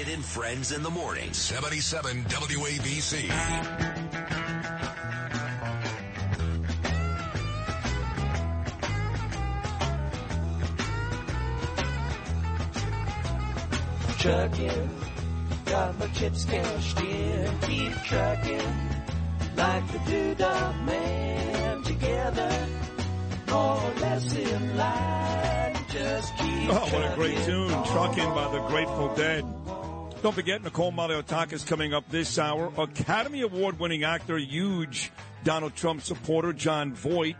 Sid and Friends in the morning. 77 WABC. Trucking, got my chips cashed in, keep trucking, like the Doodah Man together, more or less in line, just keep Oh, what a great tune. on. Trucking by the Grateful Dead. Don't forget, Nicole Malliotakis is coming up this hour. Academy Award winning actor, huge Donald Trump supporter, Jon Voight.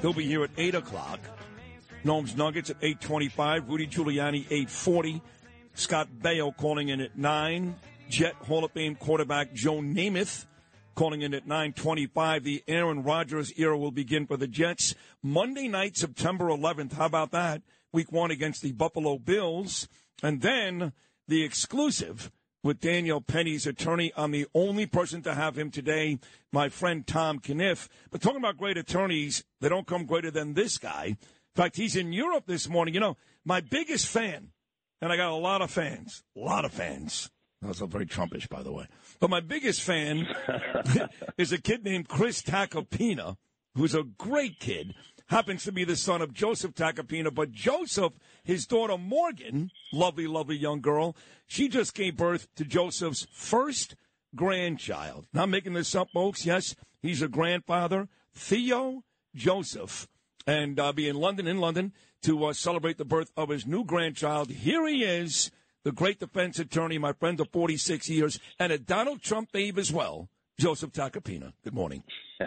He'll be here at 8 o'clock. Gnomes Nuggets at 825. Rudy Giuliani, 840. Scott Baio calling in at 9. Jet Hall of Fame quarterback Joe Namath calling in at 925. The Aaron Rodgers era will begin for the Jets. Monday night, September 11th. How about that? Week one against the Buffalo Bills. And then the exclusive with Daniel Penny's attorney. I'm the only person to have him today, my friend Tom Kenniff. But talking about great attorneys, they don't come greater than this guy. In fact, he's in Europe this morning. You know, my biggest fan, and I got a lot of fans, a lot of fans. That's not very Trumpish, by the way. But my biggest fan is a kid named Chris Tacopina, who's a great kid. Happens to be the son of Joseph Tacopina, but Joseph, his daughter Morgan, lovely, lovely young girl, she just gave birth to Joseph's first grandchild. Not making this up, folks. Yes, he's a grandfather, Theo Joseph, and I'll be in London, in London, to uh, celebrate the birth of his new grandchild. Here he is, the great defense attorney, my friend of 46 years, and a Donald Trump babe as well, Joseph Tacopina. Good morning.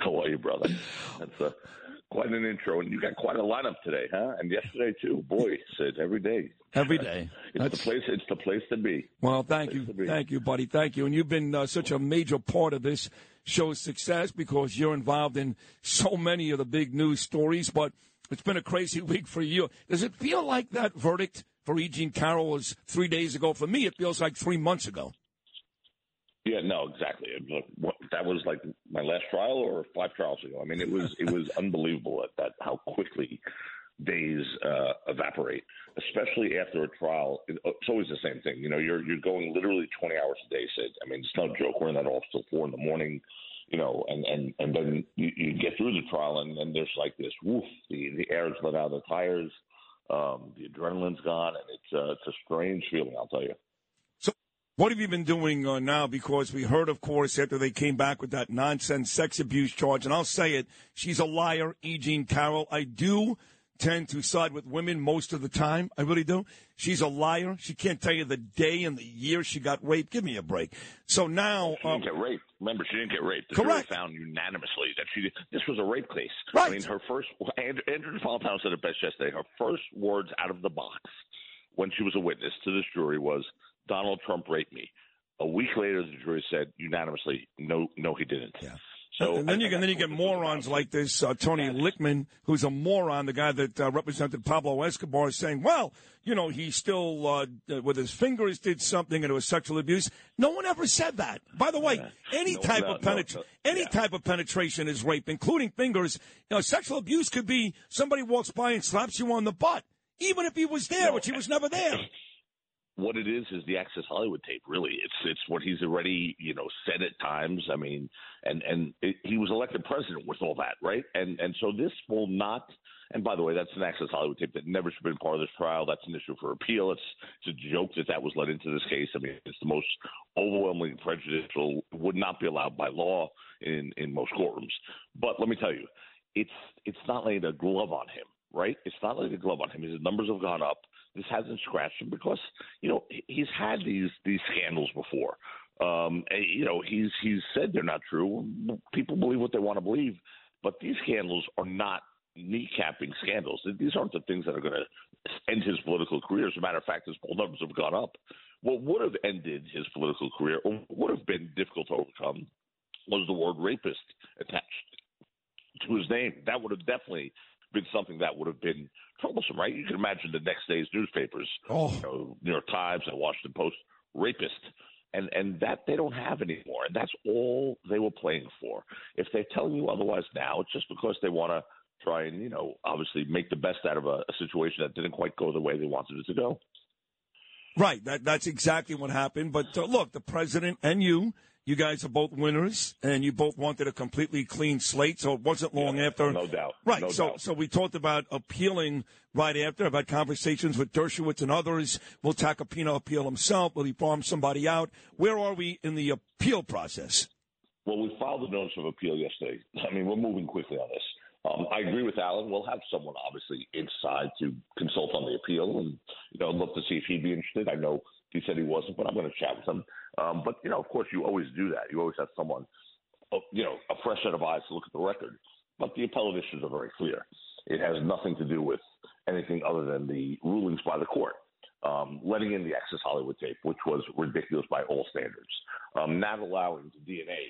How are you, brother? That's uh, quite an intro, and you got quite a lineup today, huh? And yesterday too. Boy, Sid, every day. Every day. It's That's- the place. It's the place to be. Well, thank you, Place to be. thank you, buddy, thank you. And you've been uh, such a major part of this show's success because you're involved in so many of the big news stories. But it's been a crazy week for you. Does it feel like that verdict for E. Jean Carroll was three days ago? For me, it feels like three months ago. Yeah, no, exactly. Was, what, that was like my last trial or five trials ago. I mean, it was it was unbelievable at that how quickly days uh, evaporate, especially after a trial. It's always the same thing. You know, you're you're going literally 20 hours a day. Sid. I mean, it's no joke. We're in that office till four in the morning. You know, and and and then you, you get through the trial, and then there's like this woof. The the air's let out of the tires. Um, the adrenaline's gone, and it's uh, it's a strange feeling. I'll tell you. What have you been doing uh, now? Because we heard, of course, after they came back with that nonsense sex abuse charge, and I'll say it, she's a liar, E. Jean Carroll. I do tend to side with women most of the time. I really do. She's a liar. She can't tell you the day and the year she got raped. Give me a break. So now, She um, didn't get raped. Remember, she didn't get raped. The Correct. jury found unanimously that she this was a rape case. Right. I mean, her first Andrew, Andrew Napolitano said it best yesterday. Her first words out of the box when she was a witness to this jury was, "Donald Trump raped me." A week later, the jury said unanimously, "No, no, he didn't." Yeah. So and then you I- get then you get that's what this is morons like this uh, Tony Lickman, who's a moron, the guy that uh, represented Pablo Escobar, saying, "Well, you know, he still uh, with his fingers did something and it was sexual abuse." No one ever said that. By the way, any No, type no, of no, penetration, no. any Yeah. type of penetration is rape, including fingers. You know, sexual abuse could be somebody walks by and slaps you on the butt, even if he was there, No. which he was never there. what it is is the Access Hollywood tape. Really, it's it's what he's already you know said at times. I mean, and and it, he was elected president with all that, right? And and so this will not. And by the way, that's an Access Hollywood tape that never should have been part of this trial. That's an issue for appeal. It's it's a joke that that was let into this case. I mean, it's the most overwhelmingly prejudicial. Would not be allowed by law in in most courtrooms. But let me tell you, it's it's not laying a glove on him, right? It's not laying a glove on him. His numbers have gone up. This hasn't scratched him because you know he's had these these scandals before. Um, and, you know he's he's said they're not true. People believe what they want to believe, but these scandals are not kneecapping scandals. These aren't the things that are going to end his political career. As a matter of fact, his poll numbers have gone up. what would have ended his political career, or would have been difficult to overcome, was the word rapist attached to his name. That would have definitely been something that would have been troublesome, right? You can imagine the next day's newspapers, Oh. you know, New York Times and Washington Post, rapist. And and that they don't have anymore. And that's all they were playing for. If they're telling you otherwise now, it's just because they want to try and, you know, obviously make the best out of a, a situation that didn't quite go the way they wanted it to go. Right. That that's exactly what happened. But uh, look, the president and you, you guys are both winners, and you both wanted a completely clean slate. So it wasn't long Yeah, after. no doubt. Right. No so doubt. so we talked about appealing right after. I've had conversations with Dershowitz and others. Will Tacopina appeal himself? Will he farm somebody out? Where are we in the appeal process? Well, we filed a notice of appeal yesterday. I mean, we're moving quickly on this. Um, I agree with Alan. We'll have someone obviously inside to consult on the appeal, and you know, I'd love to see if he'd be interested. I know he said he wasn't, but I'm going to chat with him. Um, but you know, of course, you always do that. You always have someone, uh, you know, a fresh set of eyes to look at the record. But the appellate issues are very clear. It has nothing to do with anything other than the rulings by the court. Um, letting in the Access Hollywood tape, which was ridiculous by all standards. Um, not allowing the DNA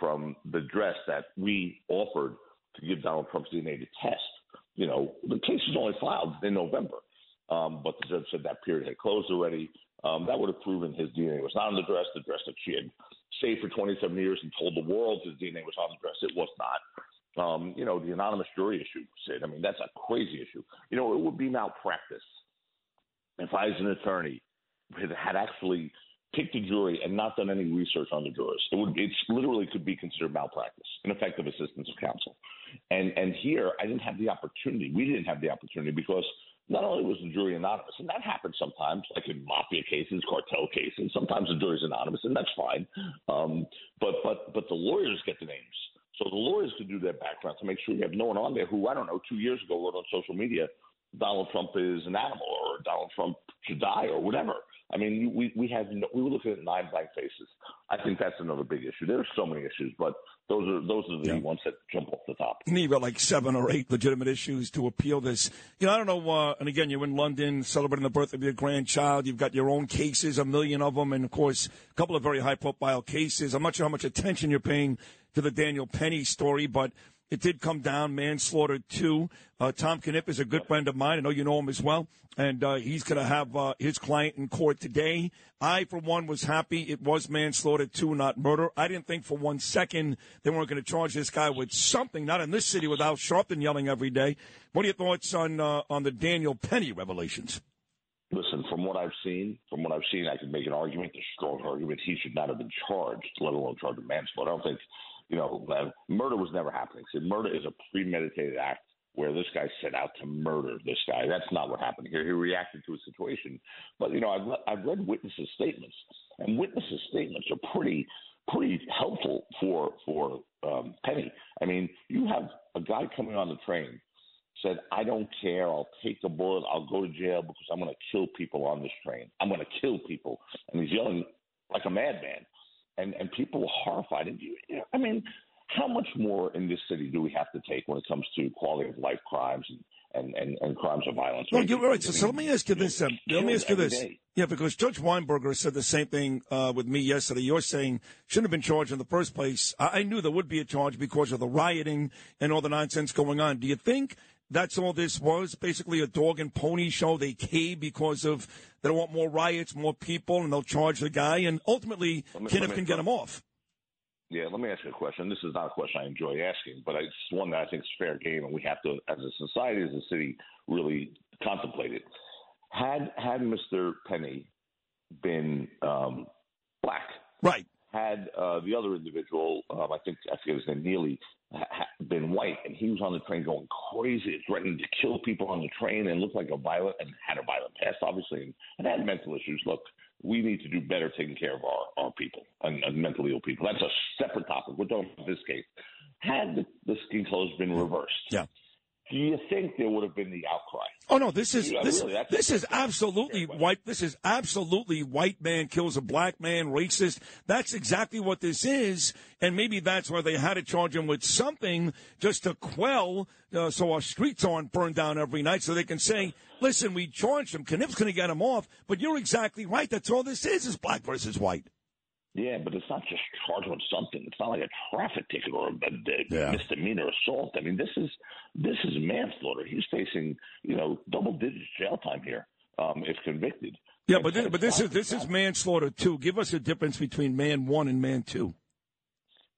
from the dress that we offered to give Donald Trump's DNA to test. You know, the case was only filed in November, um, but the judge said that period had closed already. Um, that would have proven his DNA was not on the dress, the dress that she had saved for 27 years and told the world his DNA was on the dress. It was not. Um, you know, the anonymous jury issue, Sid. I mean, that's a crazy issue. You know, it would be malpractice if I, as an attorney, had, actually picked a jury and not done any research on the jurors. It would it literally could be considered malpractice, ineffective assistance of counsel. And and here I didn't have the opportunity. We didn't have the opportunity because not only was the jury anonymous, and that happens sometimes, like in mafia cases, cartel cases. Sometimes the jury's anonymous, and that's fine. Um, but but but the lawyers get the names. So the lawyers can do their background to make sure you have no one on there who I don't know two years ago wrote on social media Donald Trump is an animal Donald Trump should die or whatever. I mean, we we have no, we were looking at nine blank faces. I think that's another big issue. There are so many issues, but those are those are the Yeah. ones that jump off the top. You need about like seven or eight legitimate issues to appeal this. You know, I don't know. Uh, and again, you're in London celebrating the birth of your grandchild. You've got your own cases, a million of them, and of course, a couple of very high profile cases. I'm not sure how much attention you're paying to the Daniel Penny story, but it did come down manslaughter too. Uh, Tom Kenniff is a good friend of mine. I know you know him as well, and uh, he's going to have uh, his client in court today. I, for one, was happy it was manslaughter too, not murder. I didn't think for one second they weren't going to charge this guy with something. Not in this city with Al Sharpton yelling every day. What are your thoughts on uh, on the Daniel Penny revelations? Listen, from what I've seen, from what I've seen, I could make an argument, a strong argument, he should not have been charged, let alone charged with manslaughter. I don't think, you know, uh, murder was never happening. See, murder is a premeditated act where this guy set out to murder this guy. That's not what happened here. He reacted to a situation. But you know, I've I've read witnesses' statements, and witnesses' statements are pretty pretty helpful for for um, Penny. I mean, you have a guy coming on the train said, I don't care. I'll take a bullet. I'll go to jail because I'm going to kill people on this train. I'm going to kill people. And he's yelling like a madman. And, and people were horrified. And you, you know, I mean, how much more in this city do we have to take when it comes to quality of life crimes and, and, and, and crimes of violence? Well, you're right. So, so let me ask you this. Um, let me ask you this. day. Yeah, because Judge Weinberger said the same thing uh, with me yesterday. You're saying shouldn't have been charged in the first place. I, I knew there would be a charge because of the rioting and all the nonsense going on. Do you think that's all this was? Basically, a dog and pony show. They cave because of they don't want more riots, more people, and they'll charge the guy, and ultimately, me- Kenniff me- can get him off. Yeah, let me ask you a question. This is not a question I enjoy asking, but it's one that I think is fair game, and we have to, as a society, as a city, really contemplate it. Had had Mr. Penny been um, black, Right. had uh, the other individual, um, I think I forget his name, Neely, been white, and he was on the train going crazy, threatening to kill people on the train, and looked like a violent and had a violent past, obviously, and, and had mental issues. Look, we need to do better taking care of our, our people and, and mentally ill people. That's a separate topic. We're talking about this case. Had the, the skin colors been reversed, Yeah. Do you think there would have been the outcry? Oh no, this is this really, this is absolutely white. This is absolutely white man kills a black man, racist. That's exactly what this is, and maybe that's why they had to charge him with something just to quell, uh, so our streets aren't burned down every night, so they can say, "Listen, we charged him. Kenniff's going to get him off." But you're exactly right. That's all this is: is black versus white. Yeah, but it's not just charged with something. It's not like a traffic ticket or a, a Yeah. misdemeanor assault. I mean, this is this is manslaughter. He's facing you know double digits jail time here um, if convicted. Yeah, but this, but this is this is manslaughter too. Give us a difference between man one and man two.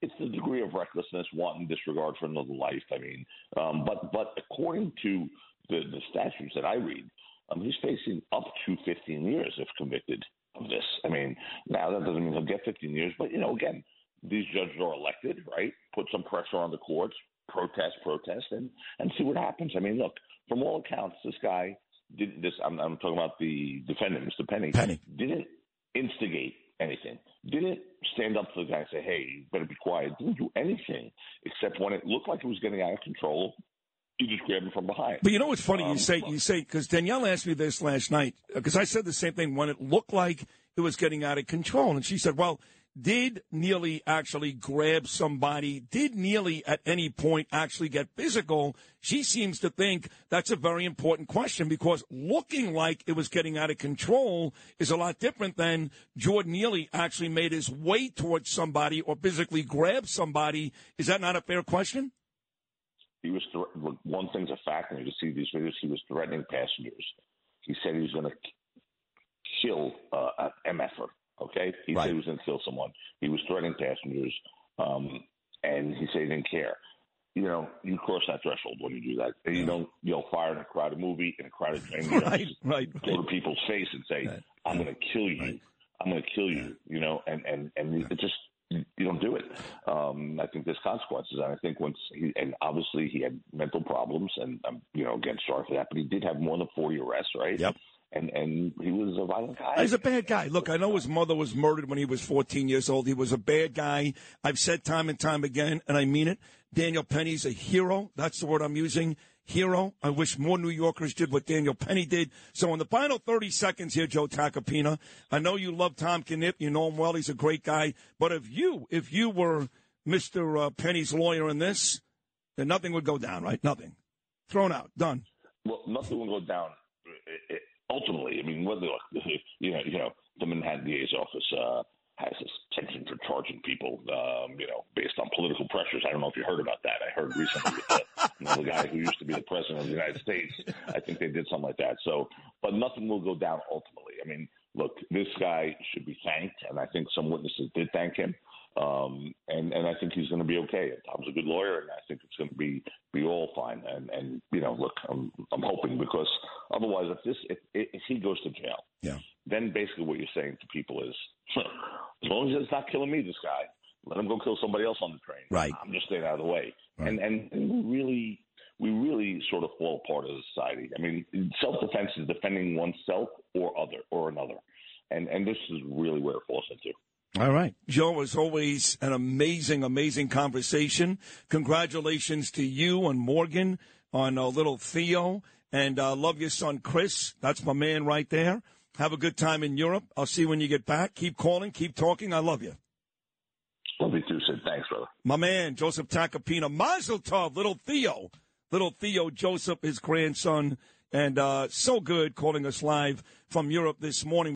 it's the degree of recklessness, wanton disregard for another life. I mean, um, but but according to the, the statutes that I read, um, he's facing up to 15 years if convicted of this. I mean, now that doesn't mean he'll get 15 years, but you know, again, these judges are elected, right? Put some pressure on the courts, protest, protest, and and see what happens. I mean, look, from all accounts, this guy didn't. this. I'm, I'm talking about the defendant, Mr. Penny. Penny. didn't instigate anything. Didn't stand up to the guy and say, "Hey, you better be quiet." Didn't do anything except when it looked like it was getting out of control. You just grabbed him from behind. But you know what's funny? Um, you say you say because Danielle asked me this last night because I said the same thing when it looked like it was getting out of control, and she said, "Well, did Neely actually grab somebody? Did Neely at any point actually get physical?" She seems to think that's a very important question because looking like it was getting out of control is a lot different than Jordan Neely actually made his way towards somebody or physically grabbed somebody. Is that not a fair question? He was thre- one thing's a fact, and you see these videos. He was threatening passengers. He said he was going to kill uh, an MFer. Okay, he Right. said he was going to kill someone. He was threatening passengers, um, and he said he didn't care. You know, you cross that threshold when you do that. And you don't, you know, fire in a crowded movie in a crowded train. You don't Right, just right, Go to people's face and say, Right. "I'm going to kill you. Right. I'm going to kill you." You know, and and and it just you don't do it. Um, I think there's consequences, and I think once he and obviously he had mental problems, and I'm, you know, again, sorry for that, but he did have more than forty arrests, right? Yep. And and he was a violent guy. He's a bad guy. Look, I know his mother was murdered when he was 14 years old. He was a bad guy. I've said time and time again, and I mean it. Daniel Penny's a hero. That's the word I'm using. Hero. I wish more New Yorkers did what Daniel Penny did. So in the final 30 seconds here, Joe Tacopina, I know you love Tom Kenniff. You know him well. He's a great guy. But if you, if you were Mr. Uh, Penny's lawyer in this, then nothing would go down, right? Nothing. Thrown out. Done. Well, nothing will go down. Ultimately, I mean, whether you know, you know, the Manhattan DA's office uh, has this penchant for charging people, um, you know, based on political pressures. I don't know if you heard about that. I heard recently with the, you know, the guy who used to be the president of the United States. I think they did something like that. So, but nothing will go down ultimately. I mean, look, this guy should be thanked, and I think some witnesses did thank him. Um, and and I think he's going to be okay. And Tom's a good lawyer, and I think it's going to be be all fine. And and you know, look, I'm I'm hoping because otherwise, if this if if he goes to jail, Yeah. then basically what you're saying to people is, as long as it's not killing me, this guy, let him go kill somebody else on the train. Right. I'm just staying out of the way. Right. And, and really we really sort of fall apart as a society. I mean, self defense is defending oneself or other or another, and and this is really where it falls into. All right. Joe, as always, an amazing, amazing conversation. Congratulations to you and Morgan on uh, little Theo. And uh, love your son, Chris. That's my man right there. Have a good time in Europe. I'll see you when you get back. Keep calling. Keep talking. I love you. Thanks, brother. My man, Joseph Tacopina. Mazel tov, little Theo. Little Theo Joseph, his grandson. And uh, so good calling us live from Europe this morning.